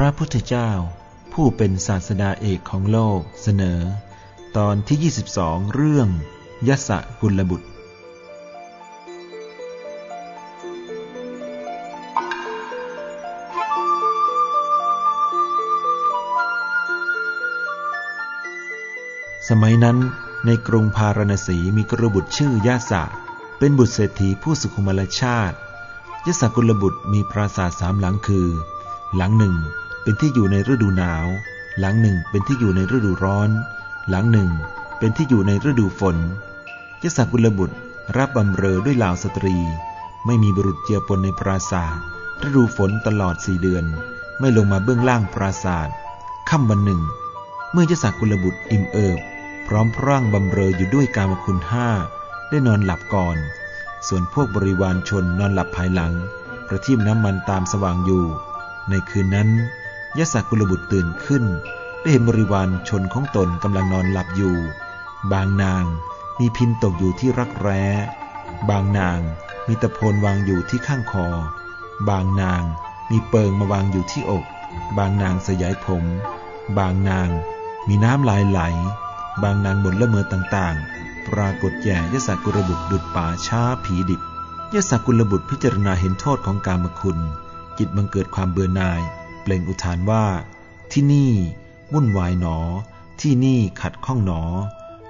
พระพุทธเจ้า ผู้เป็นศาสดาเอกของโลกเสนอ ตอนที่ 22 เรื่องยศกุลบุตร สมัยนั้นในกรุงพาราณสีมีกระบุตรชื่อยาสะ เป็นบุตรเศรษฐีผู้สุขุมลชาติยศกุลบุตรมีปราสาทสามหลังคือ หลังหนึ่ง เป็นที่อยู่ในฤดูหนาว หลังหนึ่งเป็นที่อยู่ในฤดูร้อน หลังหนึ่งเป็นที่อยู่ในฤดูฝนยศกุลบุตรรับบำเรอด้วยเหล่าสตรี ไม่มีบุรุษเจียปนในปราสาทฤดูฝนตลอดสี่เดือน ไม่ลงมาเบื้องล่างปราสาทค่ำวันหนึ่ง เมื่อยศกุลบุตรอิ่มเอิบ พร้อมพร่างบำเรออยู่ด้วยกามคุณห้าได้นอนหลับก่อน ส่วนพวกบริวารชนนอนหลับภายหลัง ประทีปน้ำมันตามสว่างอยู่ ในคืนนั้น ยศกุลบุตรตื่นขึ้น ได้เห็นบริวารชนของตนกำลังนอนหลับอยู่ บางนางมีพินตกอยู่ที่รักแร้ บางนางมีตะโพนวางอยู่ที่ข้างคอ บางนางมีเปิงมาวางอยู่ที่อก บางนางสยายผม บางนางมีน้ำลายไหล บางนางบนละเมอต่างๆ ปรากฏแย่ยศกุลบุตรดุดป่าช้าผีดิบยศกุลบุตรพิจารณาเห็นโทษของกามคุณ จิตบังเกิดความเบื่อหน่าย เปล่งอุทานว่า ที่นี่ วุ่นวายหนอ ที่นี่ขัดข้องหนอ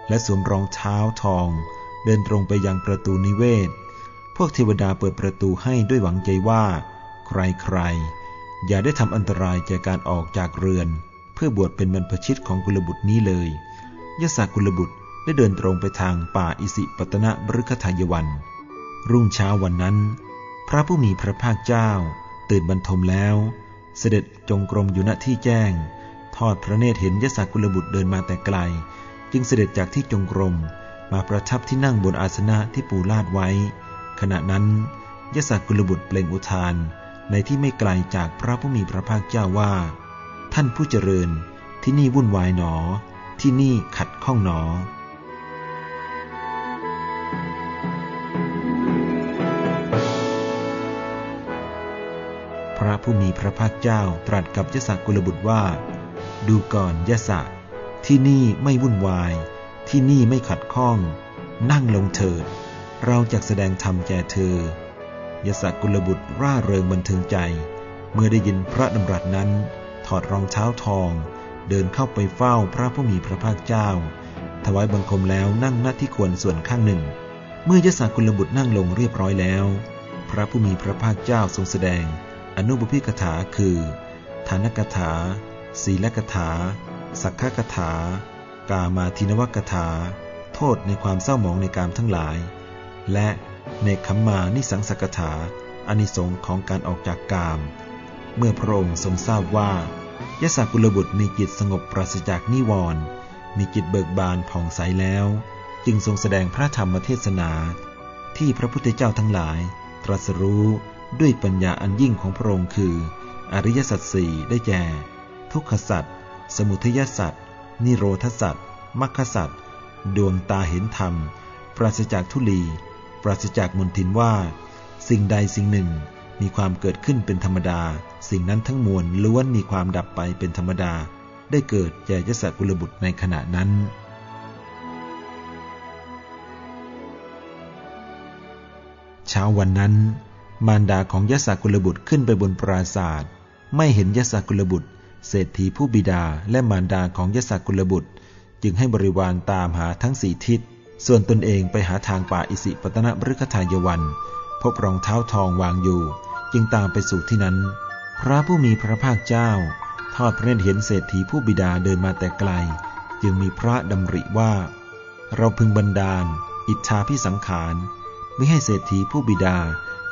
และสวมรองเท้าทอง เดินตรงไปยังประตูนิเวศ พวกเทวดาเปิดประตูให้ด้วยหวังใจว่า ใครๆ อย่าได้ทำอันตรายแก่การออกจากเรือน เพื่อบวชเป็นบรรพชิตของกุลบุตรนี้เลยยศกุลบุตรได้เดินตรงไปทางป่าอิสิปตนะบฤคทายวัน รุ่งเช้าวันนั้น พระผู้มีพระภาคเจ้า ตื่นบรรทมแล้ว เสด็จจงกรมอยู่ณที่แจ้ง ทอดพระเนตรเห็นยศกุลบุตรเดินมาแต่ไกล จึงเสด็จจากที่จงกรม มาประทับที่นั่งบนอาสนะที่ปูลาดไว้ ขณะนั้นยศกุลบุตรเปล่งอุทาน ในที่ไม่ไกลจากพระผู้มีพระภาคเจ้าว่า ท่านผู้เจริญที่นี่วุ่นวายหนอ ที่นี่ขัดข้องหนอ ผู้มีพระภาคเจ้าตรัสกับยศกุลบุตรว่า ดูก่อนยศะที่นี่ไม่วุ่นวาย ที่นี่ไม่ขัดข้อง นั่งลงเถิด เราจะแสดงธรรมแก่เธอยศกุลบุตรร่าเริงบันเทิงใจ เมื่อได้ยินพระดำรัสนั้น ถอดรองเท้าทอง เดินเข้าไปเฝ้าพระผู้มีพระภาคเจ้า ถวายบังคมแล้วนั่งหน้าที่ควรส่วนข้างหนึ่ง เมื่อยศกุลบุตรนั่งลงเรียบร้อยแล้ว พระผู้มีพระภาคเจ้าทรงแสดง อนุบุพิกถาคือฐานกถา ศีลกถา สักขกถา กามาทินวกถา โทษในความเศร้าหมองในกามทั้งหลาย และในคัมมานิสังสกถาอานิสงค์ของการออกจากกาม เมื่อพระองค์ทรงทราบว่ายศกุลบุตรมีจิตสงบปราศจากนิวรณ์มีจิตเบิกบานผ่องใสแล้ว จึงทรงแสดงพระธรรมเทศนา ที่พระพุทธเจ้าทั้งหลาย ตรัสรู้ ด้วยปัญญาอันยิ่งของพระองค์คือ อริยสัจสี่ได้แก่ ทุกขสัจสมุทัยสัจนิโรธสัจมรรคสัจดวงตาเห็นธรรม ปราศจากทุลี ปราศจากมนทินว่า สิ่งใดสิ่งหนึ่งมีความเกิดขึ้นเป็นธรรมดา สิ่งนั้นทั้งมวลล้วนมีความดับไปเป็นธรรมดา ได้เกิดแก่ยศกุลบุตรในขณะนั้น เช้าวันนั้น มารดาของยศกุลบุตรขึ้นไปบนปราศาสตร์ไม่เห็นยศกุลบุตร เศรษฐีผู้บิดาและมารดาของยศกุลบุตร จึงให้บริวารตามหาทั้งสี่ทิศ ส่วนตนเองไปหาทางป่าอิสิปตนบฤคทายวัน พบรองเท้าทองวางอยู่ จึงตามไปสู่ที่นั้น พระผู้มีพระภาคเจ้า ทอดพระเนตรเห็นเศรษฐีผู้บิดาเดินมาแต่ไกล จึงมีพระดำริว่า เราพึงบันดาล อิทธาพิสังขารไม่ให้เศรษฐีผู้บิดา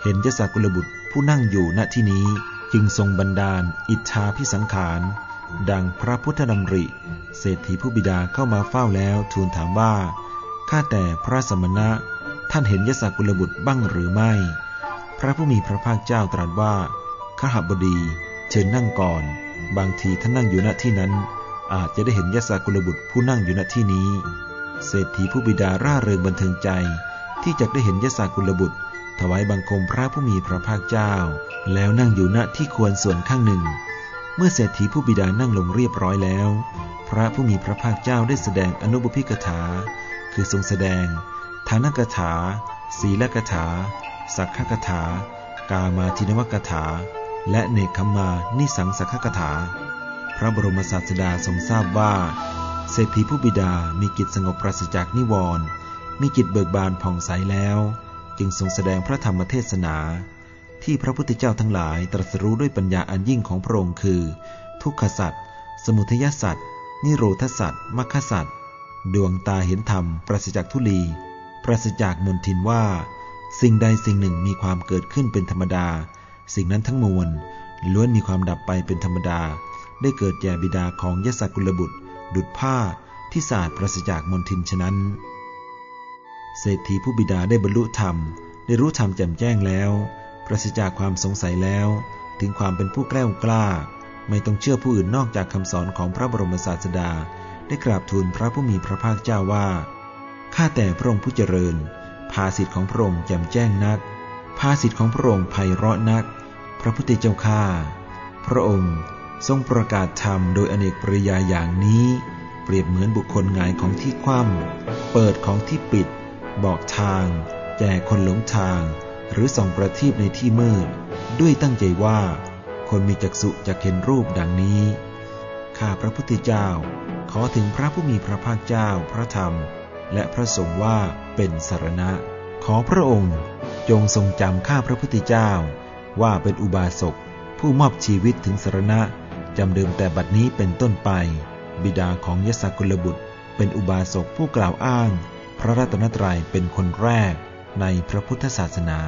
เห็นยศกุลบุตรผู้นั่งอยู่ณที่นี้จึงทรงบันดาล อิทธาพิสังขาร ดังพระพุทธดำริ เศรษฐีผู้บิดาเข้ามาเฝ้าแล้วทูลถามว่า ข้าแต่พระสมณะ ท่านเห็นยศกุลบุตรบ้างหรือไม่ พระผู้มีพระภาคเจ้าตรัสว่าข้าหบดี เชิญนั่งก่อน บางทีท่านนั่งอยู่ณที่นั้น อาจจะได้เห็นยศกุลบุตรผู้นั่งอยู่ณที่นี้ เศรษฐีผู้บิดาร่าเริงบันเทิงใจ ที่จะได้เห็นยศกุลบุตร ถวายบังคมพระผู้มีพระภาคเจ้า แล้วนั่งอยู่ณที่ควรส่วนข้างหนึ่ง เมื่อเศรษฐีผู้บิดานั่งลงเรียบร้อยแล้ว พระผู้มีพระภาคเจ้าได้แสดงอนุบพิกถา คือทรงแสดงฐานกถา ศีลกถา สักขกถา กามาทินวกถา และเนคขมานิสังสักขกถา พระบรมศาสดาทรงทราบว่า เศรษฐีผู้บิดามีกิจสงบปราศจากนิวรณ์มีกิจเบิกบานผ่องใสแล้ว จึงทรงแสดงพระธรรมเทศนา ที่พระพุทธเจ้าทั้งหลายตรัสรู้ด้วยปัญญาอันยิ่งของพระองค์คือ ทุกขสัตว์สมุทัยสัตว์นิโรธสัตว์มรรคสัตว์ดวงตาเห็นธรรมปราศจากทุลีปราศจากมนทินว่า สิ่งใดสิ่งหนึ่งมีความเกิดขึ้นเป็นธรรมดา สิ่งนั้นทั้งมวลล้วนมีความดับไปเป็นธรรมดา ได้เกิดแก่บิดาของยศกุลบุตร ดุดผ้าที่สะอาดปราศจากมนทินฉะนั้น เศรษฐีผู้บิดาได้บรรลุธรรม ได้รู้ธรรมแจ่มแจ้งแล้วปราศจากความสงสัยแล้ว ถึงความเป็นผู้แกล้วกล้า ไม่ต้องเชื่อผู้อื่นนอกจากคำสอนของพระบรมศาสดา ได้กราบทูลพระผู้มีพระภาคเจ้าว่าข้าแต่พระองค์ผู้เจริญ ภาสิทธิ์ของพระองค์แจ่มแจ้งนัก ภาสิทธิ์ของพระองค์ไพเราะนัก พระพุทธเจ้าข้าพระองค์ทรงประกาศธรรมโดยอเนกปริยายอย่างนี้ เปรียบเหมือนบุคคลงายของที่คว่ำเปิดของที่ปิด บอกทาง แก่คนหลงทาง หรือส่องประทีปในที่มืด ด้วยตั้งใจว่า คนมีจักษุจะเห็นรูปดังนี้ ข้าพระพุทธเจ้า ขอถึงพระผู้มีพระภาคเจ้าพระธรรม และพระสงฆ์ว่าเป็นสารณะ ขอพระองค์จงทรงจำข้าพระพุทธเจ้า ว่าเป็นอุบาสกผู้มอบชีวิตถึงสารณะจำเดิมแต่บัดนี้เป็นต้นไป บิดาของยศกุลบุตร เป็นอุบาสกผู้กล่าวอ้าง พระรัตนตรัยเป็นคนแรกในพระพุทธศาสนา